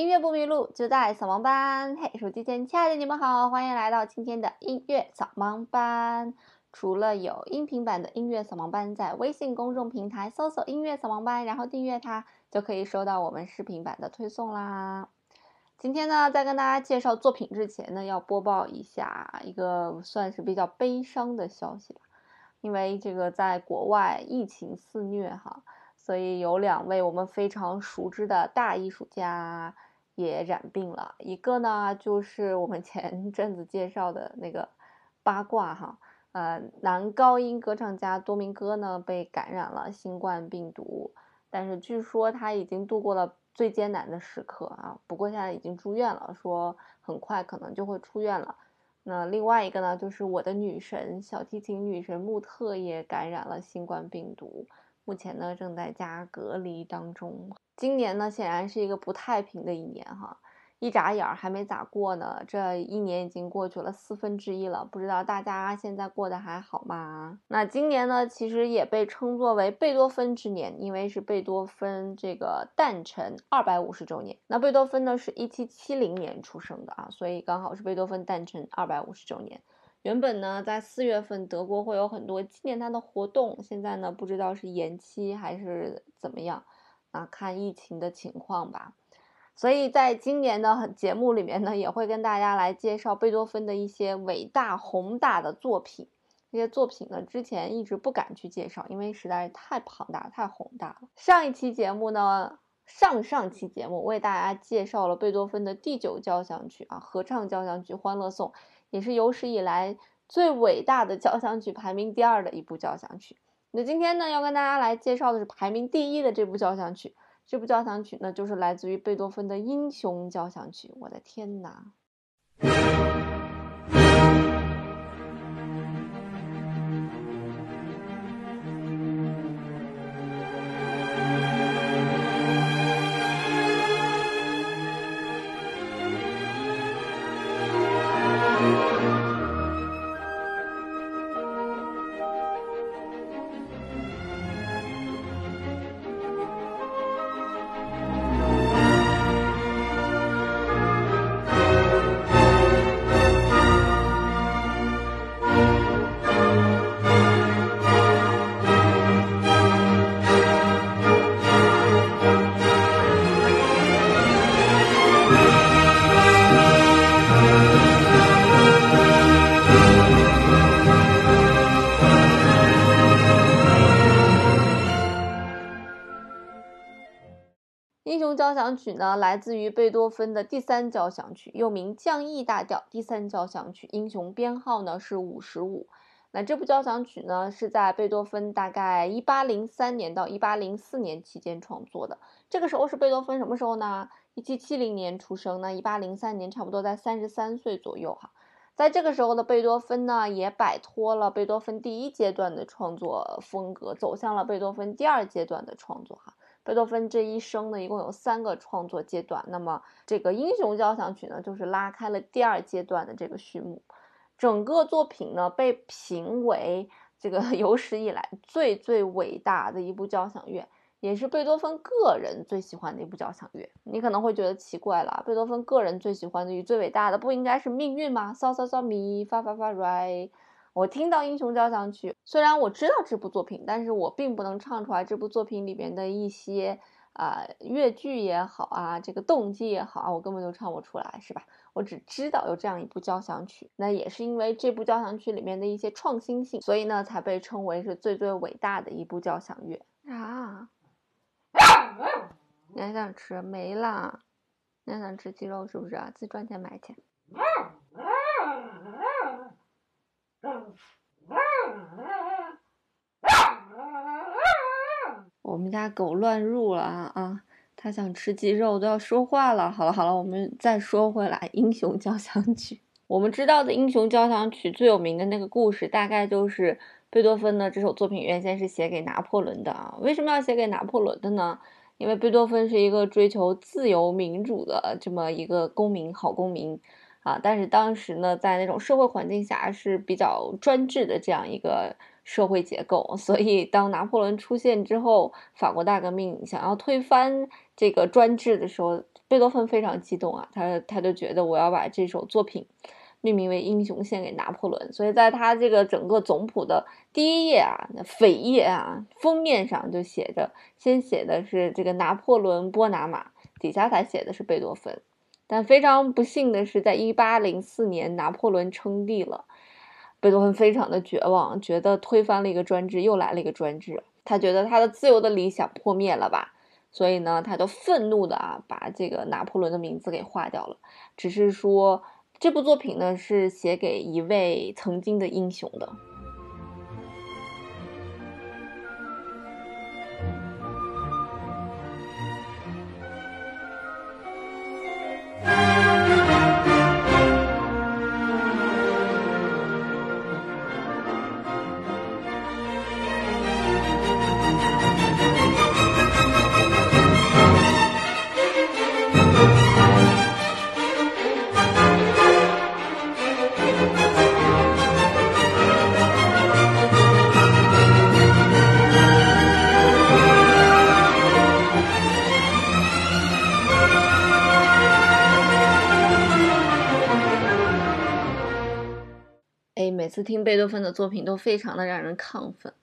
音乐不迷路，就在扫盲班。嘿，手机前亲爱的你们好，欢迎来到今天的音乐扫盲班。除了有音频版的音乐扫盲班，在微信公众平台搜索“音乐扫盲班”，然后订阅它，就可以收到我们视频版的推送啦。今天呢，在跟大家介绍作品之前呢，要播报一下一个算是比较悲伤的消息吧。因为这个在国外疫情肆虐哈，所以有两位我们非常熟知的大艺术家也染病了。一个呢，就是我们前 阵子介绍的那个八卦哈。呃，男高音歌唱家多明戈呢被感染了新冠病毒，但是据说他已经度过了最艰难的时刻啊。不过现在已经住院了，说很快可能就会出院了。那另外一个呢，就是我的女神小提琴女神穆特也感染了新冠病毒，目前呢正在家隔离当中。今年呢显然是一个不太平的一年哈。一眨眼儿还没咋过呢，这一年已经过去了四分之一了，不知道大家现在过得还好吗？那今年呢，其实也被称作为贝多芬之年，因为是贝多芬这个诞辰二百五十周年。那贝多芬呢是一七七零年出生的啊，所以刚好是贝多芬诞辰二百五十周年。原本呢在四月份德国会有很多纪念他的活动，现在呢不知道是延期还是怎么样，啊看疫情的情况吧。所以在今年的节目里面呢，也会跟大家来介绍贝多芬的一些伟大宏大的作品。这些作品呢，之前一直不敢去介绍，因为实在是太庞大、太宏大了。上一期节目呢，上上期节目为大家介绍了贝多芬的第九交响曲啊，合唱交响曲《欢乐颂》，也是有史以来最伟大的交响曲，排名第二的一部交响曲。那今天呢，要跟大家来介绍的是排名第一的这部交响曲。这部交响曲呢，就是来自于贝多芬的《英雄交响曲》。我的天哪！交响曲呢，来自于贝多芬的第三交响曲，又名降 E 大调第三交响曲，英雄编号呢是五十五。那这部交响曲呢，是在贝多芬大概一八零三年到一八零四年期间创作的。这个时候是贝多芬什么时候呢？一七七零年出生，那一八零三年差不多在三十三岁左右哈。在这个时候的贝多芬呢，也摆脱了贝多芬第一阶段的创作风格，走向了贝多芬第二阶段的创作哈。贝多芬这一生呢，一共有三个创作阶段。那么这个英雄交响曲呢，就是拉开了第二阶段的这个序幕。整个作品呢，被评为这个 有史以来最最伟大的一部交响乐，也是贝多芬个人最喜欢的一部交响乐。你可能会觉得奇怪了，贝多芬个人最喜欢的与最伟大的，不应该是命运吗？嗦嗦嗦咪发发发瑞。我听到《英雄交响曲》，虽然我知道这部作品，但是我并不能唱出来这部作品里边的一些啊乐句也好啊，这个动机也好啊，我根本就唱不出来，是吧？我只知道有这样一部交响曲，那也是因为这部交响曲里面的一些创新性，所以呢才被称为是最最伟大的一部交响乐啊！你还想吃？没啦！你还想吃鸡肉是不是啊？自己赚钱买去。我们家狗乱入了啊啊！它想吃鸡肉，都要说话了。好了好了，我们再说回来，《英雄交响曲》。我们知道的《英雄交响曲》最有名的那个故事，大概就是贝多芬的这首作品原先是写给拿破仑的啊。为什么要写给拿破仑的呢？因为贝多芬是一个追求自由民主的这么一个公民，好公民。啊，但是当时呢，在那种社会环境下是比较专制的这样一个社会结构，所以当拿破仑出现之后，法国大革命想要推翻这个专制的时候，贝多芬非常激动啊，他他就觉得我要把这首作品命名为《英雄献给拿破仑》，所以在他这个整个总谱的第一页啊，那扉页啊，封面上就写着，先写的是这个拿破仑波拿马，底下才写的是贝多芬。但非常不幸的是，在一八零四年，拿破仑称帝了，贝多芬非常的绝望，觉得推翻了一个专制，又来了一个专制，他觉得他的自由的理想破灭了吧。所以呢，他就愤怒的啊，把这个拿破仑的名字给划掉了。只是说，这部作品呢是写给一位曾经的英雄的。次听贝多芬的作品都非常的让人亢奋。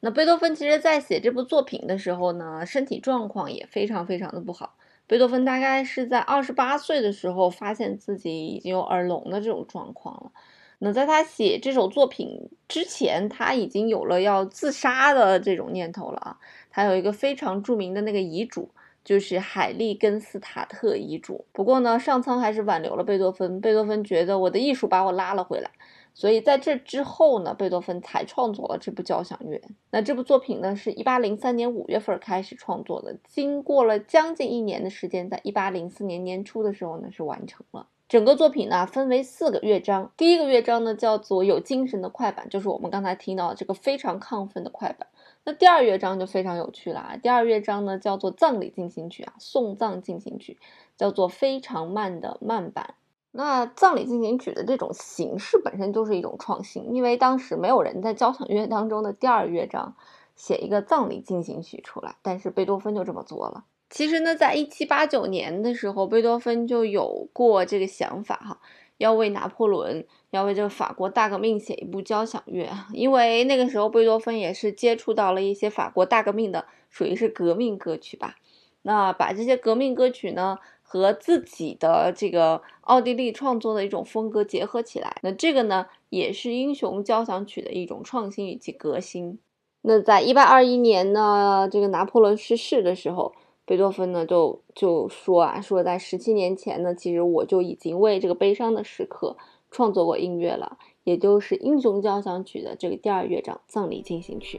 那贝多芬其实在写这部作品的时候呢，身体状况也非常非常的不好。贝多芬大概是在二十八岁的时候，发现自己已经有耳聋的这种状况了。那在他写这首作品之前，他已经有了要自杀的这种念头了啊。他有一个非常著名的那个遗嘱，就是海利根斯塔特遗嘱。不过呢，上苍还是挽留了贝多芬。贝多芬觉得我的艺术把我拉了回来。所以在这之后呢，贝多芬才创作了这部交响乐。那这部作品呢，是一八零三年五月份开始创作的，经过了将近一年的时间，在一八零四年年初的时候呢，是完成了。整个作品呢，分为四个乐章。第一个乐章呢，叫做有精神的快板，就是我们刚才听到这个非常亢奋的快板。那第二乐章就非常有趣了啊，第二乐章呢，叫做葬礼进行曲啊，送葬进行曲，叫做非常慢的慢板。那葬礼进行曲的这种形式本身就是一种创新，因为当时没有人在交响乐当中的第二乐章写一个葬礼进行曲出来，但是贝多芬就这么做了。其实呢，在一七八九年的时候，贝多芬就有过这个想法哈，要为拿破仑，要为这个法国大革命写一部交响乐，因为那个时候贝多芬也是接触到了一些法国大革命的，属于是革命歌曲吧。那把这些革命歌曲呢？和自己的这个奥地利创作的一种风格结合起来，那这个呢，也是英雄交响曲的一种创新以及革新。那在一八二一年呢，这个拿破仑逝世的时候，贝多芬呢就就说啊，说在十七年前呢，其实我就已经为这个悲伤的时刻创作过音乐了，也就是英雄交响曲的这个第二乐章葬礼进行曲。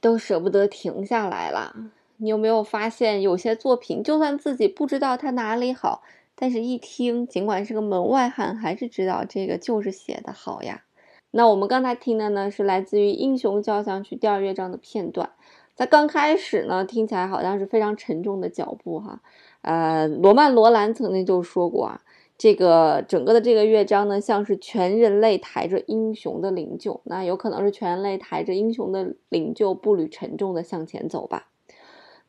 都舍不得停下来了。你有没有发现，有些作品就算自己不知道它哪里好，但是一听，尽管是个门外汉，还是知道这个就是写的好呀。那我们刚才听的呢，是来自于《英雄交响曲》第二乐章的片段。在刚开始呢，听起来好像是非常沉重的脚步哈。呃，罗曼·罗兰曾经就说过啊。这个整个的这个乐章呢，像是全人类抬着英雄的灵柩，那有可能是全人类抬着英雄的灵柩步履沉重的向前走吧。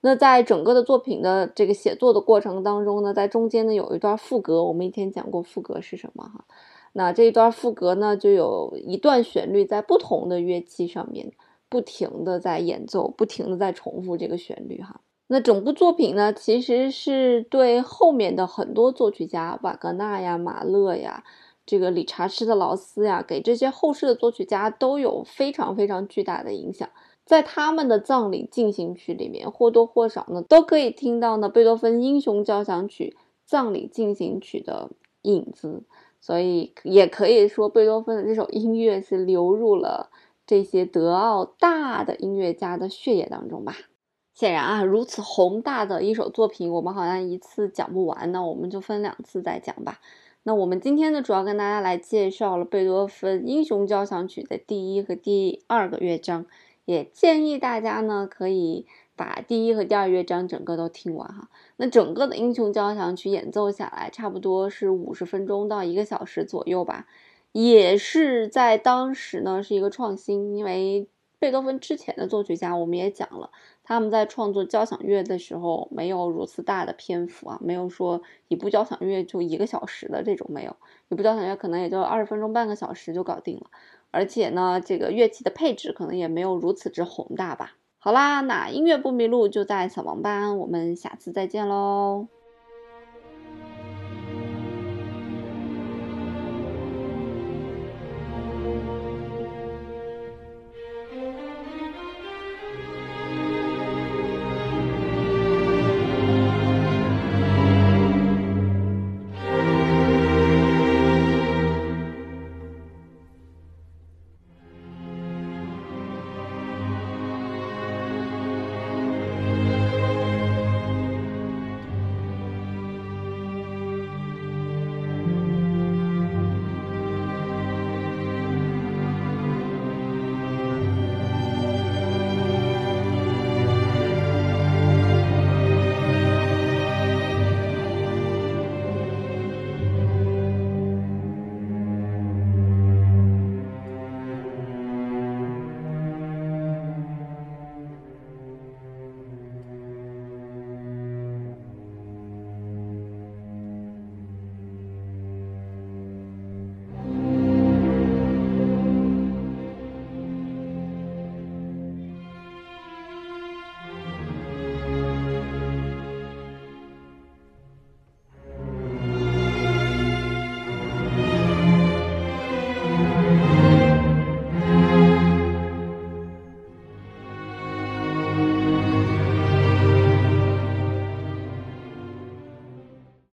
那在整个的作品的这个写作的过程当中呢，在中间呢有一段副歌，我们以前讲过副歌是什么哈。那这一段副歌呢，就有一段旋律在不同的乐器上面不停的在演奏，不停的在重复这个旋律哈。那整部作品呢，其实是对后面的很多作曲家，瓦格纳呀、马勒呀、这个理查施特劳斯呀，给这些后世的作曲家都有非常非常巨大的影响。在他们的葬礼进行曲里面，或多或少呢，都可以听到呢贝多芬《英雄交响曲》葬礼进行曲的影子。所以也可以说，贝多芬的这首音乐是流入了这些德奥大的音乐家的血液当中吧。显然啊，如此宏大的一首作品，我们好像一次讲不完，那我们就分两次再讲吧。那我们今天呢，主要跟大家来介绍了贝多芬《英雄交响曲》的第一和第二个乐章，也建议大家呢可以把第一和第二乐章整个都听完哈。那整个的《英雄交响曲》演奏下来，差不多是五十分钟到一个小时左右吧，也是在当时呢是一个创新，因为贝多芬之前的作曲家我们也讲了。他们在创作交响乐的时候，没有如此大的篇幅啊，没有说一部交响乐就一个小时的这种没有，一部交响乐可能也就二十分钟、半个小时就搞定了。而且呢，这个乐器的配置可能也没有如此之宏大吧。好啦，那音乐不迷路就在小王班，我们下次再见喽。